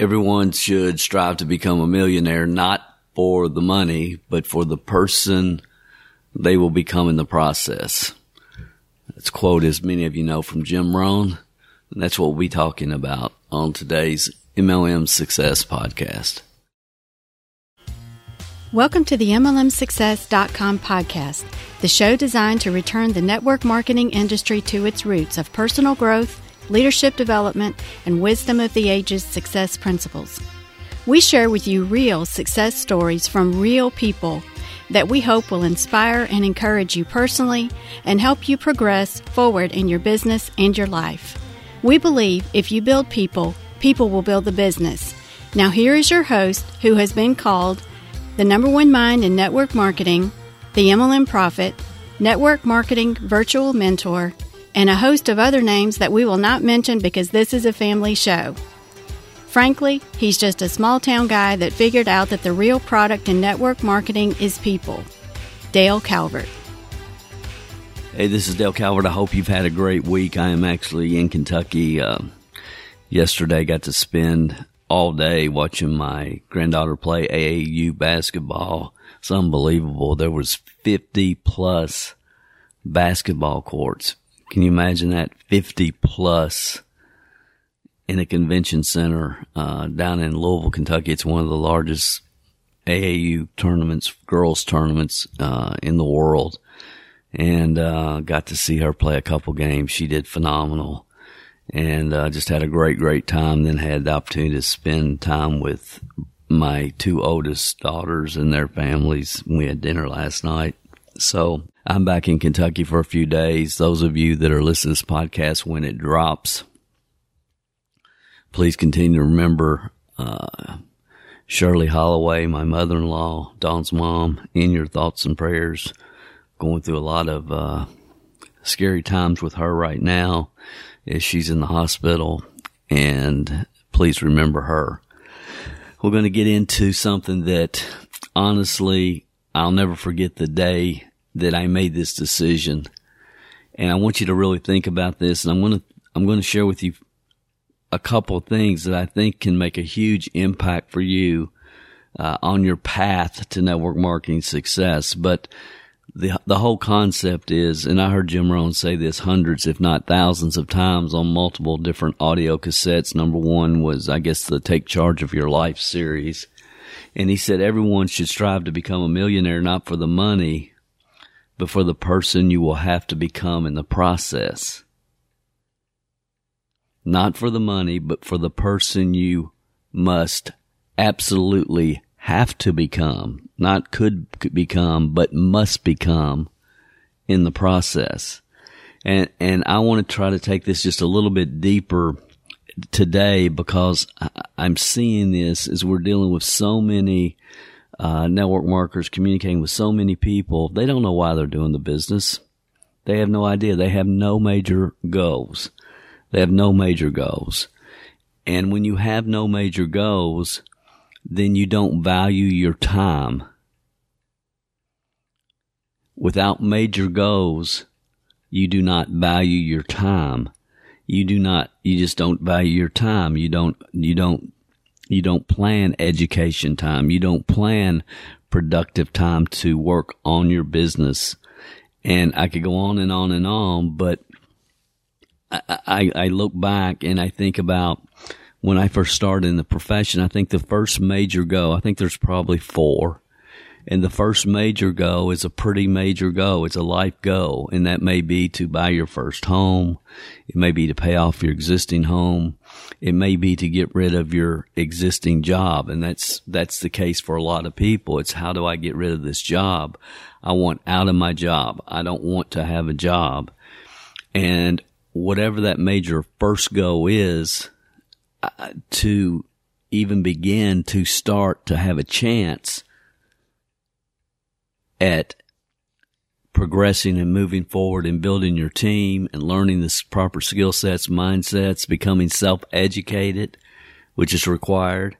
everyone should strive to become a millionaire, not for the money, but for the person they will become in the process. That's quote, as many of you know, from Jim Rohn. And that's what we'll be talking about on today's MLM Success podcast. Welcome to the MLMSuccess.com podcast, the show designed to return the network marketing industry to its roots of personal growth, leadership development, and wisdom of the ages success principles. We share with you real success stories from real people that we hope will inspire and encourage you personally and help you progress forward in your business and your life. We believe if you build people, people will build the business. Now, here is your host who has been called the number one mind in network marketing, the MLM Prophet, network marketing virtual mentor, and a host of other names that we will not mention because this is a family show. Frankly, he's just a small town guy that figured out that the real product in network marketing is people. Dale Calvert. Hey, this is Dale Calvert. I hope you've had a great week. I am actually in Kentucky. Uh, yesterday, got to spend all day watching my granddaughter play AAU basketball. It's unbelievable. There was 50 plus basketball courts. Can you imagine that? 50 plus in a convention center uh, down in Louisville, Kentucky. It's one of the largest AAU tournaments, girls tournaments uh, in the world. And uh, got to see her play a couple games. She did phenomenal and uh, just had a great, great time. Then had the opportunity to spend time with my two oldest daughters and their families. We had dinner last night. So I'm back in Kentucky for a few days. Those of you that are listening to this podcast when it drops, please continue to remember uh, Shirley Holloway, my mother-in-law, Dawn's mom, in your thoughts and prayers. Going through a lot of uh, scary times with her right now as she's in the hospital and please remember her. We're going to get into something that honestly, I'll never forget the day that I made this decision. And I want you to really think about this and I'm going to, I'm going to share with you a couple of things that I think can make a huge impact for you uh, on your path to network marketing success. But the the whole concept is, and I heard Jim Rohn say this hundreds, if not thousands, of times on multiple different audio cassettes. Number one was, I guess, the "Take Charge of Your Life" series, and he said everyone should strive to become a millionaire not for the money, but for the person you will have to become in the process. Not for the money, but for the person you must absolutely have to become, not could become, but must become in the process. And, and I want to try to take this just a little bit deeper today because I'm seeing this as we're dealing with so many uh, network marketers communicating with so many people. They don't know why they're doing the business. They have no idea. They have no major goals. They have no major goals. And when you have no major goals, then you don't value your time. Without major goals, you do not value your time. You do not, you just don't value your time. You don't, you don't, you don't plan education time. You don't plan productive time to work on your business. And I could go on and on and on, but I, I, I look back and I think about when I first started in the profession, I think the first major go, I think there's probably four. And the first major goal is a pretty major goal. It's a life goal. And that may be to buy your first home. It may be to pay off your existing home. It may be to get rid of your existing job. And that's, that's the case for a lot of people. It's how do I get rid of this job? I want out of my job. I don't want to have a job. And whatever that major first goal is, uh, to even begin to start to have a chance at progressing and moving forward and building your team and learning the proper skill sets, mindsets, becoming self-educated, which is required.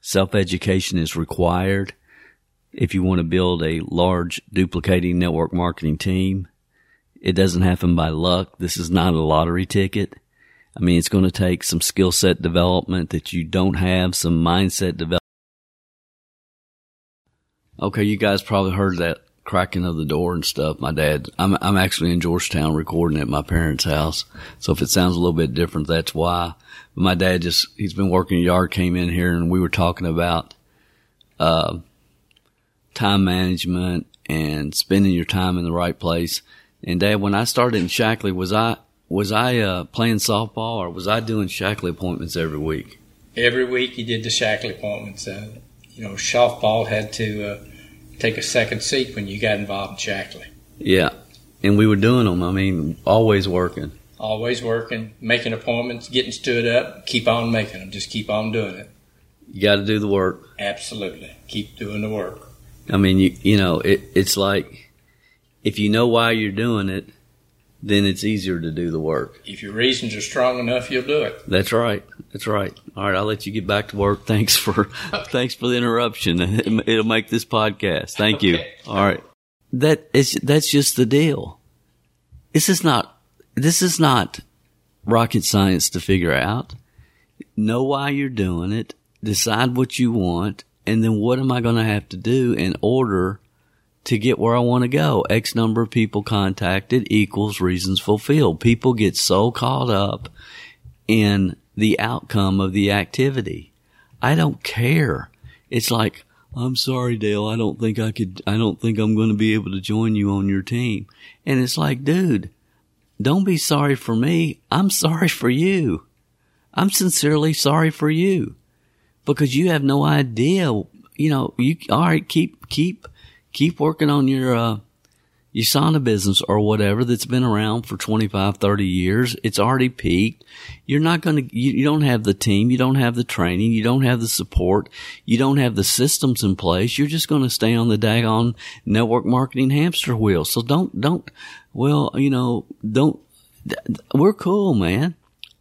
Self-education is required if you want to build a large duplicating network marketing team. It doesn't happen by luck. This is not a lottery ticket. I mean, it's going to take some skill set development that you don't have, some mindset development. Okay, you guys probably heard that cracking of the door and stuff. My dad, I'm, I'm actually in Georgetown recording at my parents' house. So if it sounds a little bit different, that's why. But my dad just, he's been working a yard, came in here and we were talking about, uh, time management and spending your time in the right place. And dad, when I started in Shaklee, was I, was I uh, playing softball or was I doing Shaklee appointments every week? Every week you did the Shaklee appointments. Uh, you know, softball had to uh, take a second seat when you got involved in Shaklee. Yeah, and we were doing them. I mean, always working. Always working, making appointments, getting stood up, keep on making them. Just keep on doing it. You got to do the work. Absolutely, keep doing the work. I mean, you you know, it, it's like if you know why you're doing it, then it's easier to do the work. If your reasons are strong enough, you'll do it. That's right. That's right. All right, I'll let you get back to work. Thanks for okay. thanks for the interruption. It'll make this podcast. Thank okay. you. All right. That is that's just the deal. This is not this is not rocket science to figure out. Know why you're doing it, decide what you want, and then what am I going to have to do in order to get where I want to go. X number of people contacted equals reasons fulfilled. People get so caught up in the outcome of the activity. I don't care. It's like, I'm sorry, Dale. I don't think I could, I don't think I'm going to be able to join you on your team. And it's like, dude, don't be sorry for me. I'm sorry for you. I'm sincerely sorry for you because you have no idea. You know, you, all right, keep, keep keep working on your, uh, your sauna business or whatever that's been around for 25, 30 years. It's already peaked. You're not going to, you, you, don't have the team. You don't have the training. You don't have the support. You don't have the systems in place. You're just going to stay on the daggone network marketing hamster wheel. So don't, don't, well, you know, don't, we're cool, man.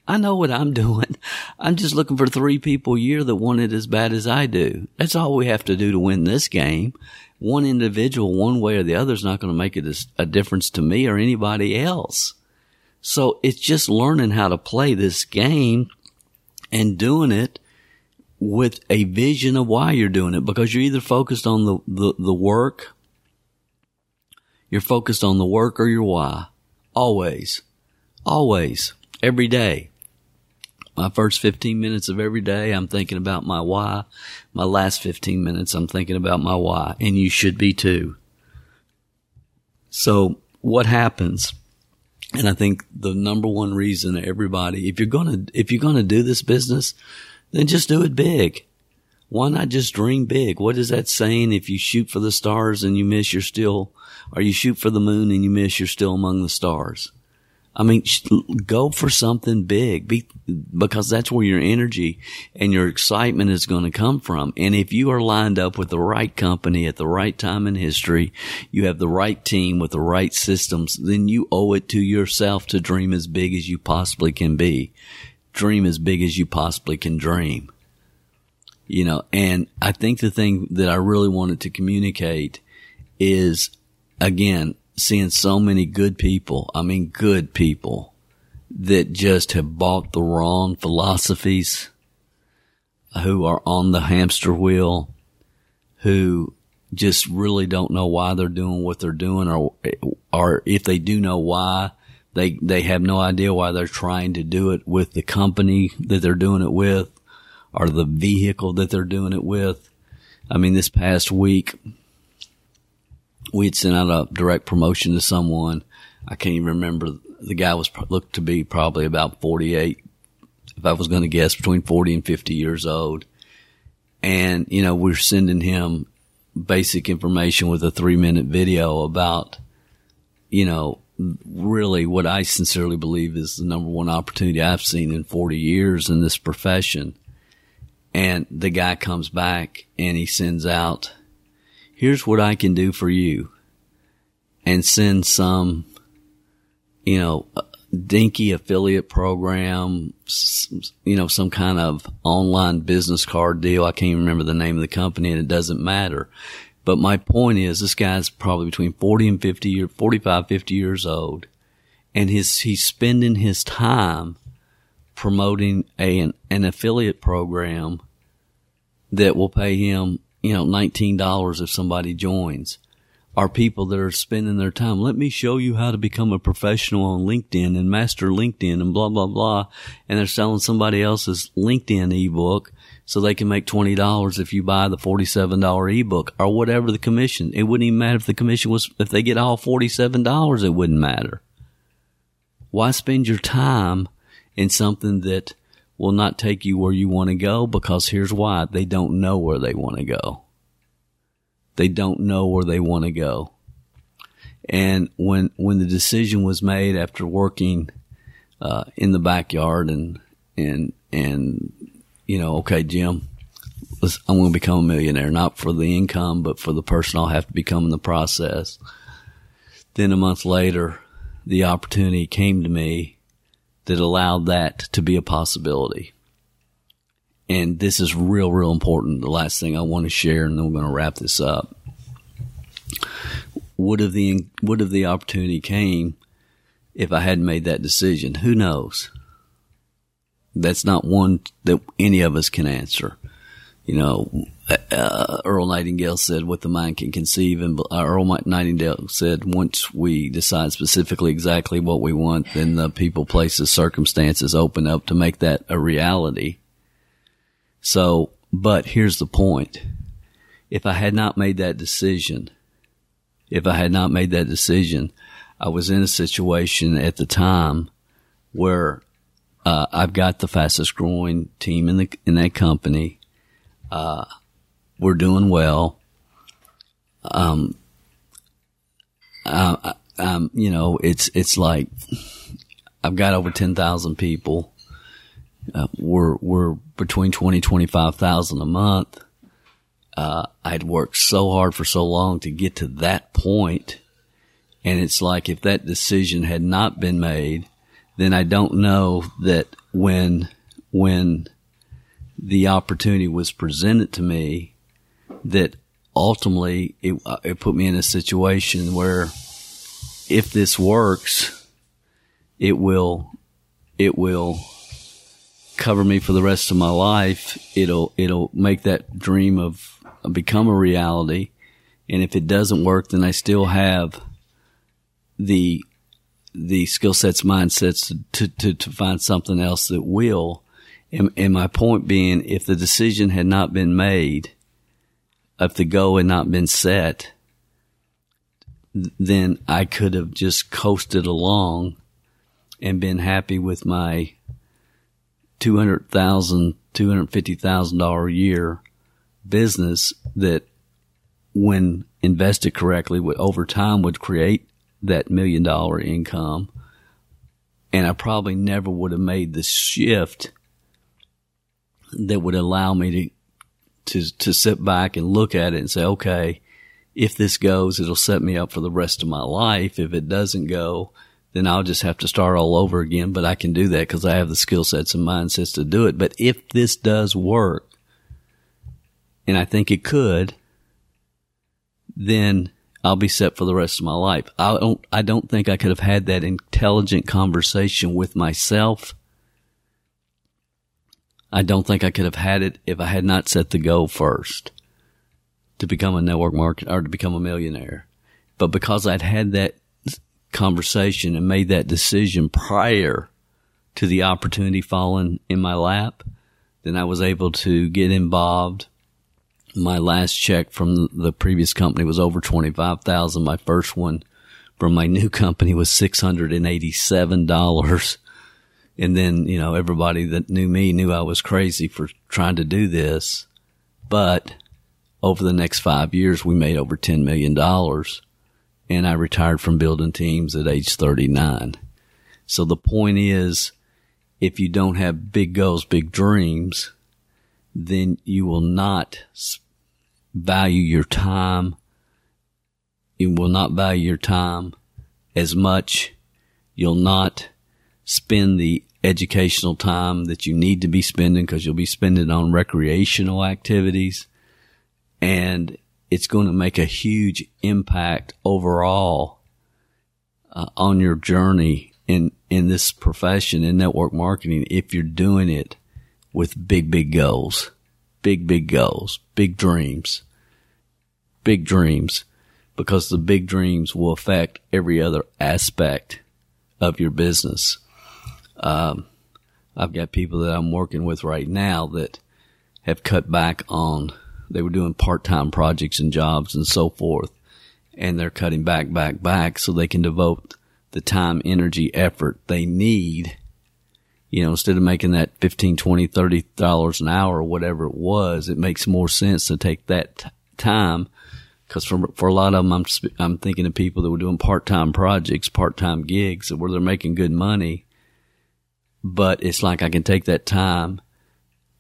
I know what I'm doing. I'm just looking for three people a year that want it as bad as I do. That's all we have to do to win this game one individual, one way or the other, is not going to make it a difference to me or anybody else. So it's just learning how to play this game and doing it with a vision of why you're doing it because you're either focused on the, the, the work, you're focused on the work or your why. Always. Always. Every day my first 15 minutes of every day, I'm thinking about my why. My last 15 minutes, I'm thinking about my why. And you should be too. So what happens? And I think the number one reason everybody, if you're going to, if you're going to do this business, then just do it big. Why not just dream big? What is that saying? If you shoot for the stars and you miss, you're still, or you shoot for the moon and you miss, you're still among the stars. I mean, go for something big be, because that's where your energy and your excitement is going to come from. And if you are lined up with the right company at the right time in history, you have the right team with the right systems, then you owe it to yourself to dream as big as you possibly can be. Dream as big as you possibly can dream. You know, and I think the thing that I really wanted to communicate is again, seeing so many good people. I mean, good people that just have bought the wrong philosophies, who are on the hamster wheel, who just really don't know why they're doing what they're doing or, or if they do know why, they, they have no idea why they're trying to do it with the company that they're doing it with or the vehicle that they're doing it with. I mean, this past week, we had sent out a direct promotion to someone. I can't even remember. The guy was looked to be probably about 48. If I was going to guess between 40 and 50 years old. And, you know, we're sending him basic information with a three minute video about, you know, really what I sincerely believe is the number one opportunity I've seen in 40 years in this profession. And the guy comes back and he sends out here's what I can do for you and send some, you know, uh, dinky affiliate program, you know, some kind of online business card deal. I can't even remember the name of the company and it doesn't matter. But my point is this guy's probably between 40 and 50 years, 45, 50 years old and his, he's spending his time promoting a, an, an affiliate program that will pay him, you know, $19 if somebody joins are people that are spending their time. Let me show you how to become a professional on LinkedIn and master LinkedIn and blah, blah, blah. And they're selling somebody else's LinkedIn ebook so they can make $20 if you buy the $47 ebook or whatever the commission. It wouldn't even matter if the commission was, if they get all $47, it wouldn't matter. Why spend your time in something that will not take you where you want to go? Because here's why. They don't know where they want to go. They don't know where they want to go. And when when the decision was made after working uh, in the backyard and and and you know, okay, Jim, I'm going to become a millionaire, not for the income, but for the person I'll have to become in the process. Then a month later, the opportunity came to me that allowed that to be a possibility and this is real, real important. The last thing I want to share, and then we're going to wrap this up. Would have the would have the opportunity came if I hadn't made that decision? Who knows? That's not one that any of us can answer. You know, uh, Earl Nightingale said, "What the mind can conceive," and uh, Earl Nightingale said, "Once we decide specifically exactly what we want, then the people, places, circumstances open up to make that a reality." So, but here's the point. If I had not made that decision, if I had not made that decision, I was in a situation at the time where uh, I've got the fastest growing team in the in that company. Uh, we're doing well. Um, uh, um, you know, it's it's like I've got over ten thousand people. Uh, we're we're between twenty twenty five thousand a month. Uh, I'd worked so hard for so long to get to that point, and it's like if that decision had not been made, then I don't know that when when the opportunity was presented to me, that ultimately it, uh, it put me in a situation where if this works, it will it will cover me for the rest of my life, it'll it'll make that dream of become a reality. And if it doesn't work, then I still have the the skill sets, mindsets to, to, to find something else that will. And, and my point being, if the decision had not been made, if the goal had not been set, then I could have just coasted along and been happy with my two hundred thousand, two hundred fifty thousand dollar a year business that, when invested correctly, would over time would create that million dollar income. And I probably never would have made the shift that would allow me to, to, to sit back and look at it and say, okay, if this goes, it'll set me up for the rest of my life. If it doesn't go, then I'll just have to start all over again. But I can do that because I have the skill sets and mindsets to do it. But if this does work, and I think it could, then I'll be set for the rest of my life. I don't, I don't think I could have had that intelligent conversation with myself. I don't think I could have had it if I had not set the goal first to become a network marketer or to become a millionaire. But because I'd had that conversation and made that decision prior to the opportunity falling in my lap, then I was able to get involved. My last check from the previous company was over 25,000. My first one from my new company was $687. And then, you know, everybody that knew me knew I was crazy for trying to do this. But over the next five years, we made over $10 million and I retired from building teams at age 39. So the point is, if you don't have big goals, big dreams, then you will not value your time. You will not value your time as much. You'll not spend the educational time that you need to be spending because you'll be spending on recreational activities. And it's going to make a huge impact overall uh, on your journey in in this profession in network marketing if you're doing it with big big goals, big big goals, big dreams, big dreams, because the big dreams will affect every other aspect of your business. Um, I've got people that I'm working with right now that have cut back on. They were doing part-time projects and jobs and so forth, and they're cutting back, back, back so they can devote the time, energy, effort they need. You know, instead of making that 15, 20, 30 dollars an hour or whatever it was, it makes more sense to take that t- time because for for a lot of them, I'm I'm thinking of people that were doing part time projects, part time gigs, where they're making good money, but it's like I can take that time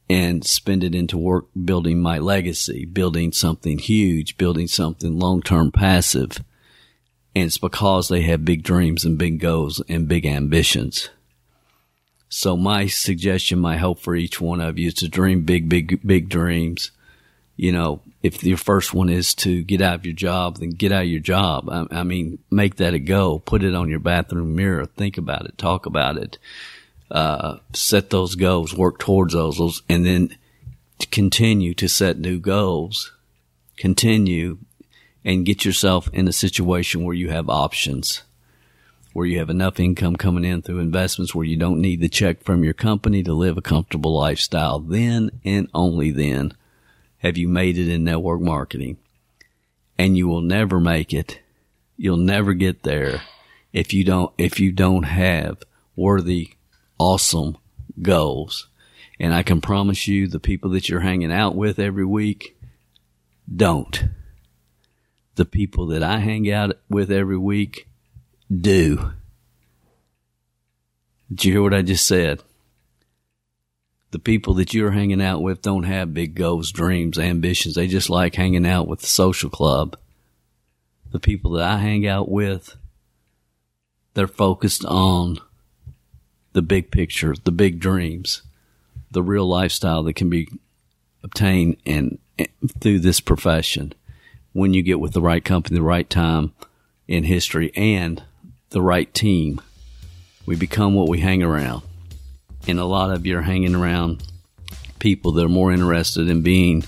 and spend it into work building my legacy, building something huge, building something long term passive. And it's because they have big dreams and big goals and big ambitions. So my suggestion, my hope for each one of you is to dream big, big, big dreams. You know, if your first one is to get out of your job, then get out of your job. I, I mean, make that a go. Put it on your bathroom mirror. Think about it. Talk about it. Uh, set those goals, work towards those, and then continue to set new goals. Continue and get yourself in a situation where you have options, where you have enough income coming in through investments, where you don't need the check from your company to live a comfortable lifestyle. Then and only then have you made it in network marketing. And you will never make it. You'll never get there if you don't, if you don't have worthy awesome goals. And I can promise you the people that you're hanging out with every week don't. The people that I hang out with every week do. Did you hear what I just said? The people that you're hanging out with don't have big goals, dreams, ambitions. They just like hanging out with the social club. The people that I hang out with, they're focused on the big picture, the big dreams, the real lifestyle that can be obtained and, and through this profession when you get with the right company, the right time in history, and the right team. We become what we hang around. And a lot of you are hanging around people that are more interested in being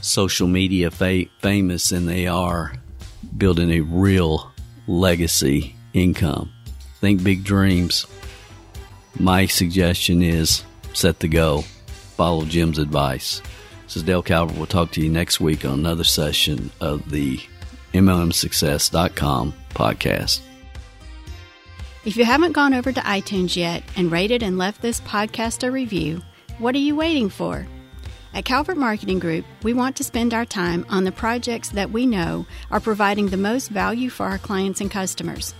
social media fa- famous than they are building a real legacy income. Think big dreams my suggestion is set the go, follow Jim's advice. This is Dale Calvert. We'll talk to you next week on another session of the MLMSuccess.com podcast. If you haven't gone over to iTunes yet and rated and left this podcast a review, what are you waiting for? At Calvert Marketing Group, we want to spend our time on the projects that we know are providing the most value for our clients and customers.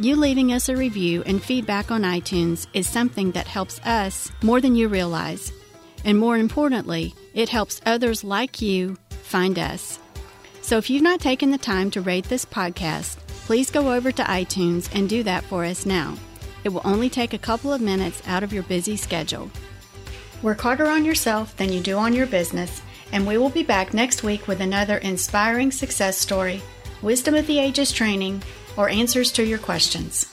You leaving us a review and feedback on iTunes is something that helps us more than you realize. And more importantly, it helps others like you find us. So if you've not taken the time to rate this podcast, please go over to iTunes and do that for us now. It will only take a couple of minutes out of your busy schedule. Work harder on yourself than you do on your business, and we will be back next week with another inspiring success story, Wisdom of the Ages training, or answers to your questions.